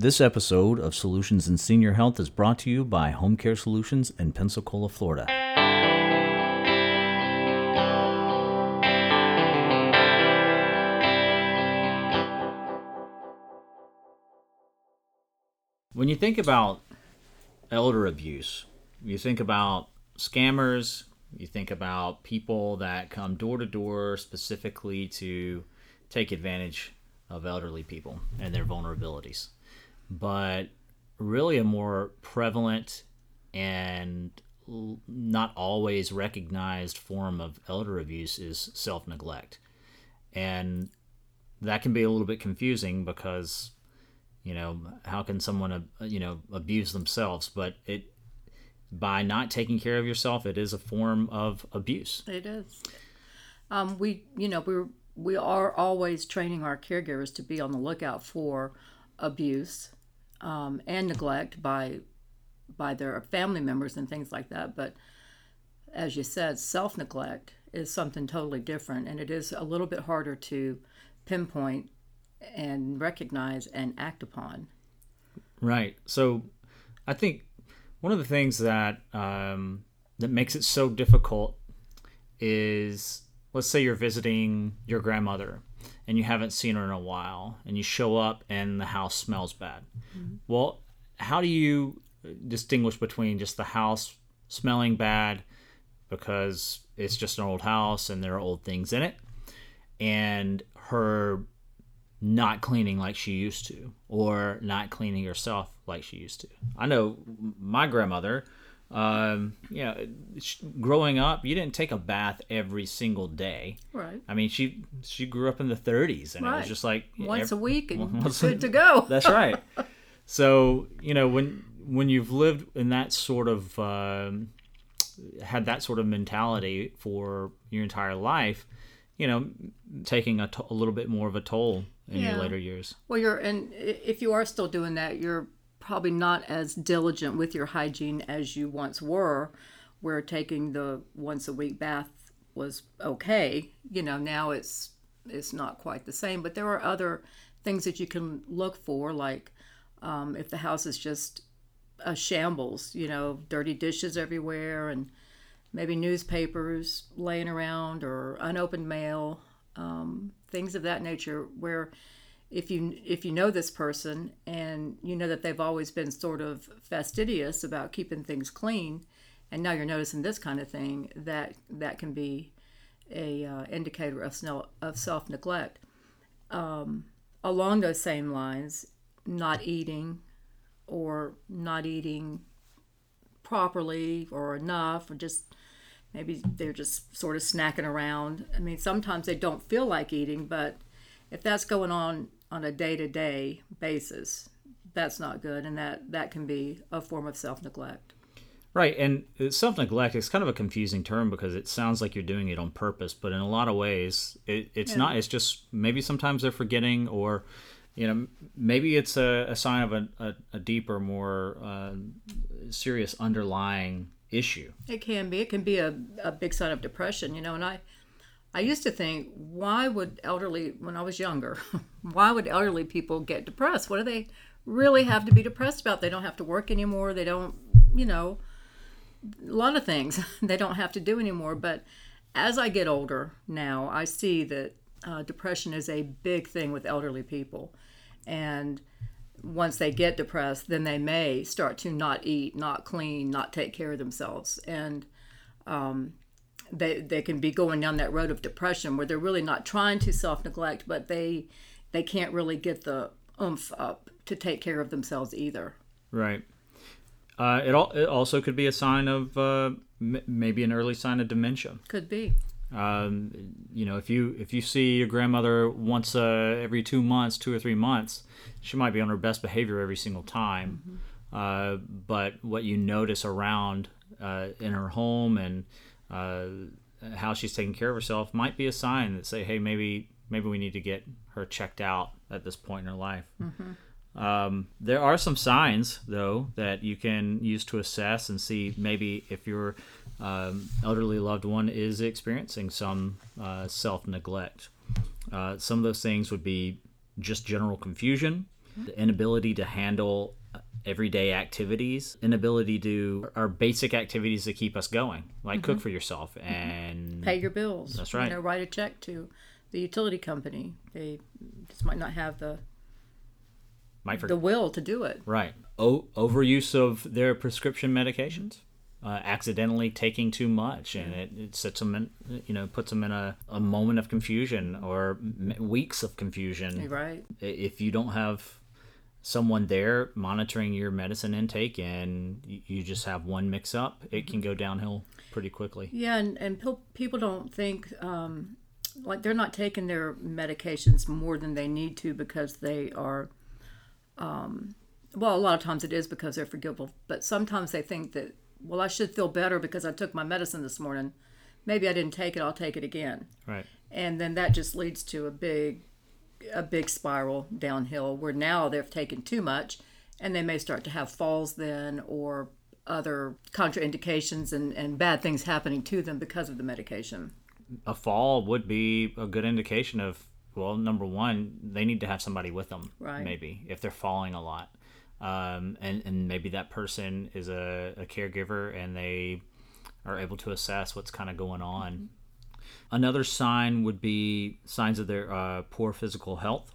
This episode of Solutions in Senior Health is brought to you by Home Care Solutions in Pensacola, Florida. When you think about elder abuse, you think about scammers, you think about people that come door to door specifically to take advantage of elderly people and their vulnerabilities. But really, a more prevalent and not always recognized form of elder abuse is self neglect. And that can be a little bit confusing because, you know, how can someone, you know, abuse themselves? But it, by not taking care of yourself, it is a form of abuse. It is. Um, we, you know, we we are always training our caregivers to be on the lookout for abuse um, and neglect by by their family members and things like that. But as you said, self neglect is something totally different, and it is a little bit harder to pinpoint and recognize and act upon. Right. So, I think one of the things that um, that makes it so difficult is, let's say you're visiting your grandmother and you haven't seen her in a while, and you show up and the house smells bad. Mm-hmm. Well, how do you distinguish between just the house smelling bad because it's just an old house and there are old things in it, and her not cleaning like she used to or not cleaning herself like she used to. I know my grandmother, um, you know, growing up, you didn't take a bath every single day. Right. I mean, she she grew up in the 30s and right. it was just like once every, a week and once good to go. That's right. so, you know, when when you've lived in that sort of um, had that sort of mentality for your entire life, you know, taking a a little bit more of a toll in yeah. your later years. Well, you're and if you are still doing that, you're probably not as diligent with your hygiene as you once were, where taking the once a week bath was okay. You know, now it's it's not quite the same, but there are other things that you can look for, like um, if the house is just a shambles, you know, dirty dishes everywhere and maybe newspapers laying around or unopened mail, um, things of that nature, where if you if you know this person and you know that they've always been sort of fastidious about keeping things clean, and now you're noticing this kind of thing, that that can be a uh, indicator of, of self neglect. Um, along those same lines, not eating or not eating properly or enough or just maybe they're just sort of snacking around. I mean, sometimes they don't feel like eating, but if that's going on on a day-to-day basis, that's not good, and that that can be a form of self-neglect. Right, and self neglect is kind of a confusing term because it sounds like you're doing it on purpose, but in a lot of ways, it, it's yeah. not. It's just maybe sometimes they're forgetting, or you know, maybe it's a, a sign of a, a, a deeper, more uh, serious underlying issue. It can be. It can be a, a big sign of depression, you know. And I, I used to think, why would elderly, when I was younger, why would elderly people get depressed? What do they really have to be depressed about? They don't have to work anymore. They don't, you know, a lot of things they don't have to do anymore. But as I get older now, I see that uh, depression is a big thing with elderly people. And once they get depressed, then they may start to not eat, not clean, not take care of themselves, and um, they they can be going down that road of depression where they're really not trying to self neglect, but they they can't really get the oomph up to take care of themselves either. Right. Uh, it, all, it also could be a sign of uh, m- maybe an early sign of dementia. Could be. Um, you know, if you if you see your grandmother once uh, every two months, two or three months, she might be on her best behavior every single time. Mm-hmm. Uh, but what you notice around uh, in her home and uh, how she's taking care of herself might be a sign that say, hey, maybe maybe we need to get her checked out at this point in her life. Mm-hmm. Um, there are some signs, though, that you can use to assess and see maybe if your um, elderly loved one is experiencing some uh, self neglect. Uh, some of those things would be just general confusion. the inability to handle everyday activities, inability to our basic activities to keep us going, like cook for yourself and Pay your bills. That's right. You know, write a check to the utility company. They just might not have the might for- the will to do it. right o- overuse of their prescription medications. Uh, accidentally taking too much and it, it sets them in you know puts them in a, a moment of confusion or m- weeks of confusion Right. if you don't have someone there monitoring your medicine intake and you just have one mix up, it can go downhill pretty quickly. Yeah, and, and people don't think um, like they're not taking their medications more than they need to because they are. Um, well, a lot of times it is because they're forgivable, but sometimes they think that well, I should feel better because I took my medicine this morning. Maybe I didn't take it. I'll take it again, Right. and then that just leads to a big, a big spiral downhill where now they've taken too much, and they may start to have falls then or other contraindications and, and bad things happening to them because of the medication. A fall would be a good indication of well, number one, they need to have somebody with them, Right. maybe if they're falling a lot, um, and and maybe that person is a, a caregiver and they are able to assess what's kind of going on. Another sign would be signs of their uh, poor physical health,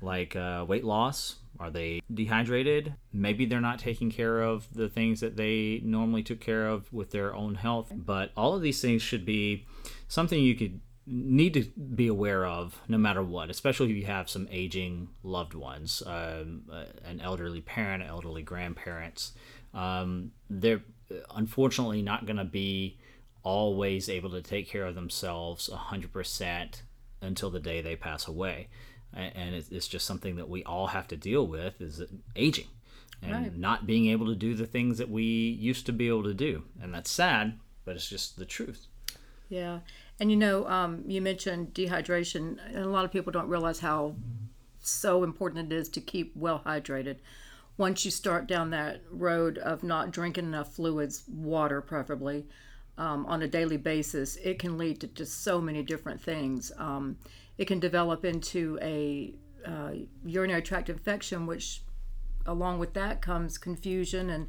like uh, weight loss. Are they dehydrated? Maybe they're not taking care of the things that they normally took care of with their own health. But all of these things should be something you could need to be aware of no matter what, especially if you have some aging loved ones, um, uh, an elderly parent, elderly grandparents. Um, they're unfortunately not going to be always able to take care of themselves 100% until the day they pass away. And it's it's just something that we all have to deal with is aging and Right. not being able to do the things that we used to be able to do. And that's sad, but it's just the truth. Yeah, and you know, um, you mentioned dehydration, and a lot of people don't realize how so important it is to keep well hydrated. Once you start down that road of not drinking enough fluids, water preferably, um, on a daily basis, it can lead to just so many different things. Um, it can develop into a uh, urinary tract infection, which along with that comes confusion and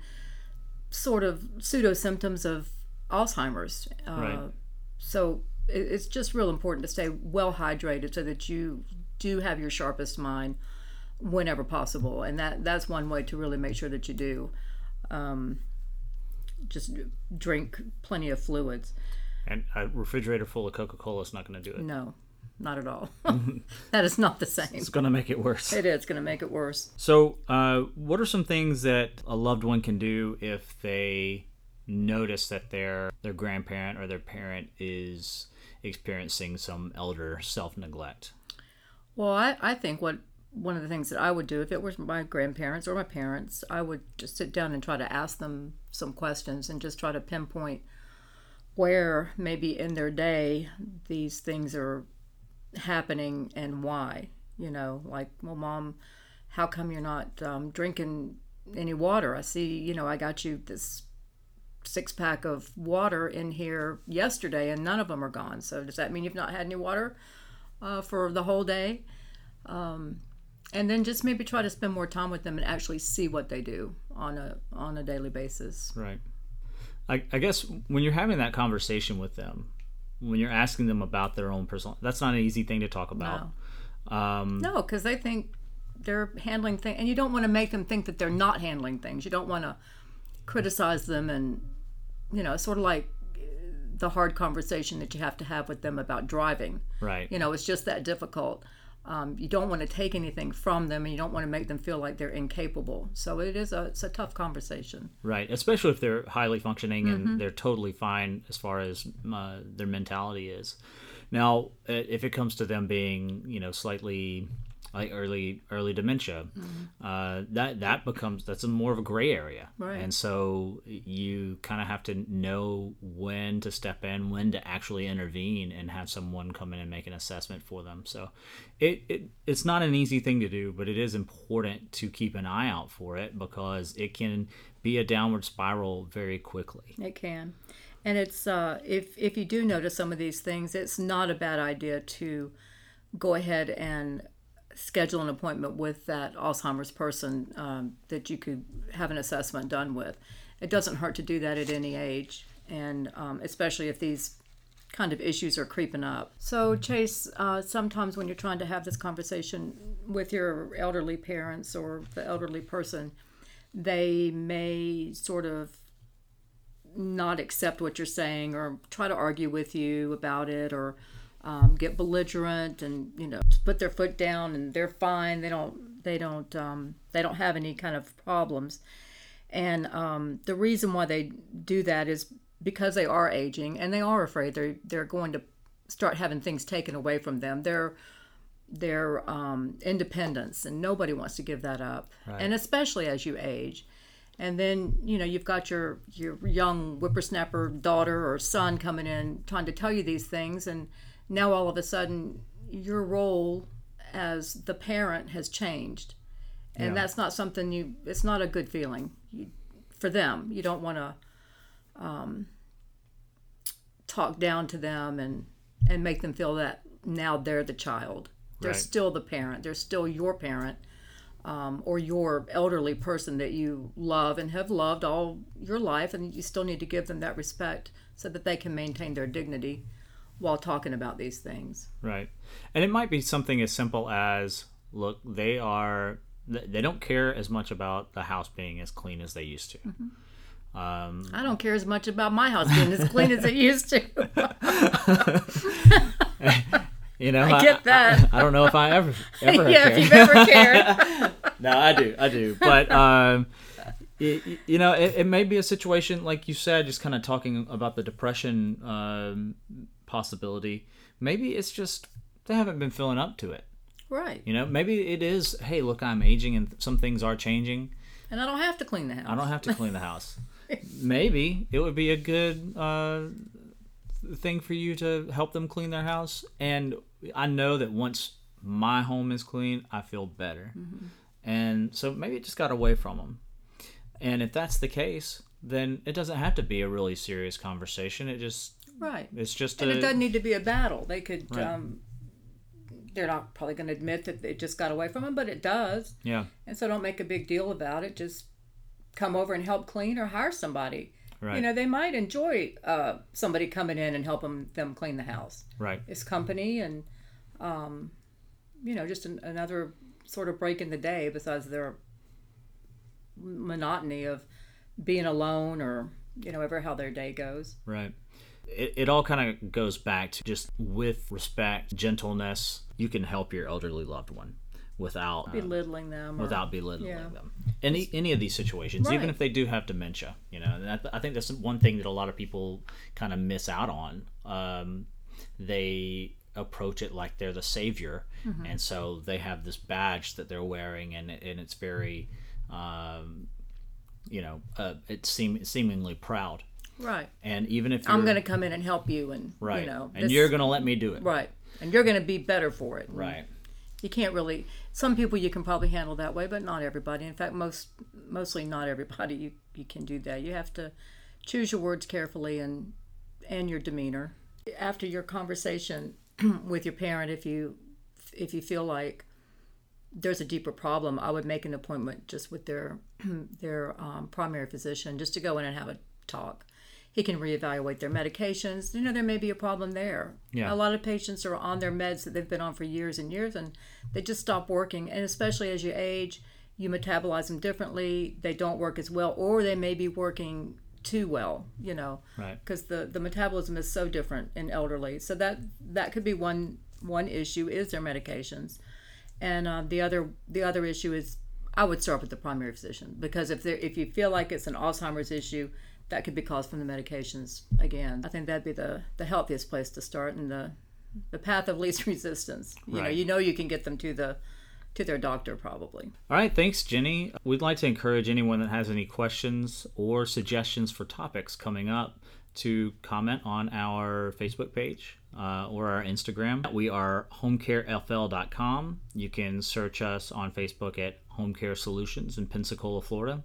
sort of pseudo symptoms of Alzheimer's. Uh, Right. So it- it's just real important to stay well hydrated so that you do have your sharpest mind whenever possible, and that that's one way to really make sure that you do. Um, just drink plenty of fluids. And a refrigerator full of Coca Cola is not going to do it. No, not at all. that is not the same. It's going to make it worse. It is going to make it worse. So, uh, what are some things that a loved one can do if they notice that their their grandparent or their parent is experiencing some elder self neglect? Well, I, I think what one of the things that I would do if it was my grandparents or my parents, I would just sit down and try to ask them some questions and just try to pinpoint where maybe in their day these things are happening and why. You know, like, well, mom, how come you're not um, drinking any water? I see, you know, I got you this six pack of water in here yesterday and none of them are gone. So does that mean you've not had any water uh, for the whole day? Um, and then just maybe try to spend more time with them and actually see what they do on a on a daily basis. Right. I, I guess when you're having that conversation with them, when you're asking them about their own personal, that's not an easy thing to talk about. Um, No, because they think they're handling things, and you don't want to make them think that they're not handling things. You don't want to criticize them, and you know, sort of like the hard conversation that you have to have with them about driving. right. You know, it's just that difficult. Um, you don't want to take anything from them, and you don't want to make them feel like they're incapable. So it is a it's a tough conversation. Right, especially if they're highly functioning and they're totally fine as far as uh, their mentality is. Now, if it comes to them being, you know, slightly like early early dementia, uh, that that becomes that's a more of a gray area, Right. and so you kind of have to know when to step in, when to actually intervene, and have someone come in and make an assessment for them. So, it, it it's not an easy thing to do, but it is important to keep an eye out for it because it can be a downward spiral very quickly. It can, and it's uh, if if you do notice some of these things, it's not a bad idea to go ahead and schedule an appointment with that Alzheimer's person um, that you could have an assessment done with. It doesn't hurt to do that at any age, and um, especially if these kind of issues are creeping up. So, Chase, uh, sometimes when you're trying to have this conversation with your elderly parents or the elderly person, they may sort of not accept what you're saying or try to argue with you about it or um, get belligerent and you know put their foot down and they're fine. They don't they don't um, they don't have any kind of problems. And um, the reason why they do that is because they are aging and they are afraid. They're they're going to start having things taken away from them. Their their um, independence and nobody wants to give that up. Right. and especially as you age. And then you know you've got your your young whippersnapper daughter or son coming in trying to tell you these things and now all of a sudden your role as the parent has changed. And Yeah. that's not something you it's not a good feeling you, for them. You don't want to um, talk down to them and and make them feel that now they're the child. They're Right. still the parent. They're still your parent um, or your elderly person that you love and have loved all your life, and you still need to give them that respect so that they can maintain their dignity while talking about these things. Right. And it might be something as simple as look, they are they don't care as much about the house being as clean as they used to. Um, I don't care as much about my house being as clean as it used to. you know, I get that. I, don't know if I ever ever yeah, cared. if you've ever cared. no, I do, I do. But um, it, you know, it, it may be a situation like you said, just kind of talking about the depression um, possibility. Maybe it's just they haven't been filling up to it. right. You know, maybe it is. Hey, look, I'm aging, and some things are changing. And I don't have to clean the house. I don't have to clean the house. Maybe it would be a good uh, thing for you to help them clean their house. And I know that once my home is clean, I feel better. And so maybe it just got away from them. And if that's the case, then it doesn't have to be a really serious conversation. It just Right. it's just And a it doesn't need to be a battle. They could. Right. Um, they're not probably going to admit that it just got away from them, but it does. yeah And so don't make a big deal about it. Just come over and help clean or hire somebody. right You know, they might enjoy uh, somebody coming in and helping them clean the house. right It's company and, um, you know, just an, another sort of break in the day besides their monotony of being alone or, you know, ever how their day goes. Right. It, it all kind of goes back to just with respect, gentleness, you can help your elderly loved one without uh, Belittling them. Or, without belittling yeah. them. Any any of these situations, even if they do have dementia, you know, and I, I think that's one thing that a lot of people kind of miss out on. Um, they approach it like they're the savior, Mm-hmm. and so they have this badge that they're wearing, and and it's very, um, you know, uh, it seem seemingly proud. Right. And even if you're, I'm going to come in and help you and, right, you know. and this- you're gonna let me do it, Right. And you're going to be better for it. right? You can't really. Some people you can probably handle that way, but not everybody. In fact, most mostly not everybody you, you can do that. You have to choose your words carefully and and your demeanor. After your conversation with your parent, if you if you feel like there's a deeper problem, I would make an appointment just with their their um, primary physician just to go in and have a talk. He can reevaluate their medications. You know, there may be a problem there. Yeah. A lot of patients are on their meds that they've been on for years and years, and they just stop working. And especially as you age, you metabolize them differently. They don't work as well, or they may be working too well. You know, Right. because the the metabolism is so different in elderly. So that that could be one one issue is their medications, and uh, the other the other issue is I would start with the primary physician because if there if you feel like it's an Alzheimer's issue, that could be caused from the medications. Again, I think that'd be the the healthiest place to start and the the path of least resistance. You know, you know you can get them to the to their doctor probably. All right, thanks, Jenny. We'd like to encourage anyone that has any questions or suggestions for topics coming up to comment on our Facebook page uh, or our Instagram. We are homecarefl.com. You can search us on Facebook at Home Care Solutions in Pensacola, Florida,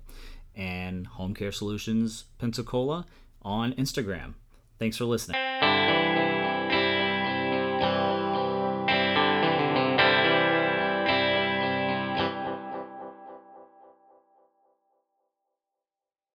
and Home Care Solutions Pensacola on Instagram. Thanks for listening.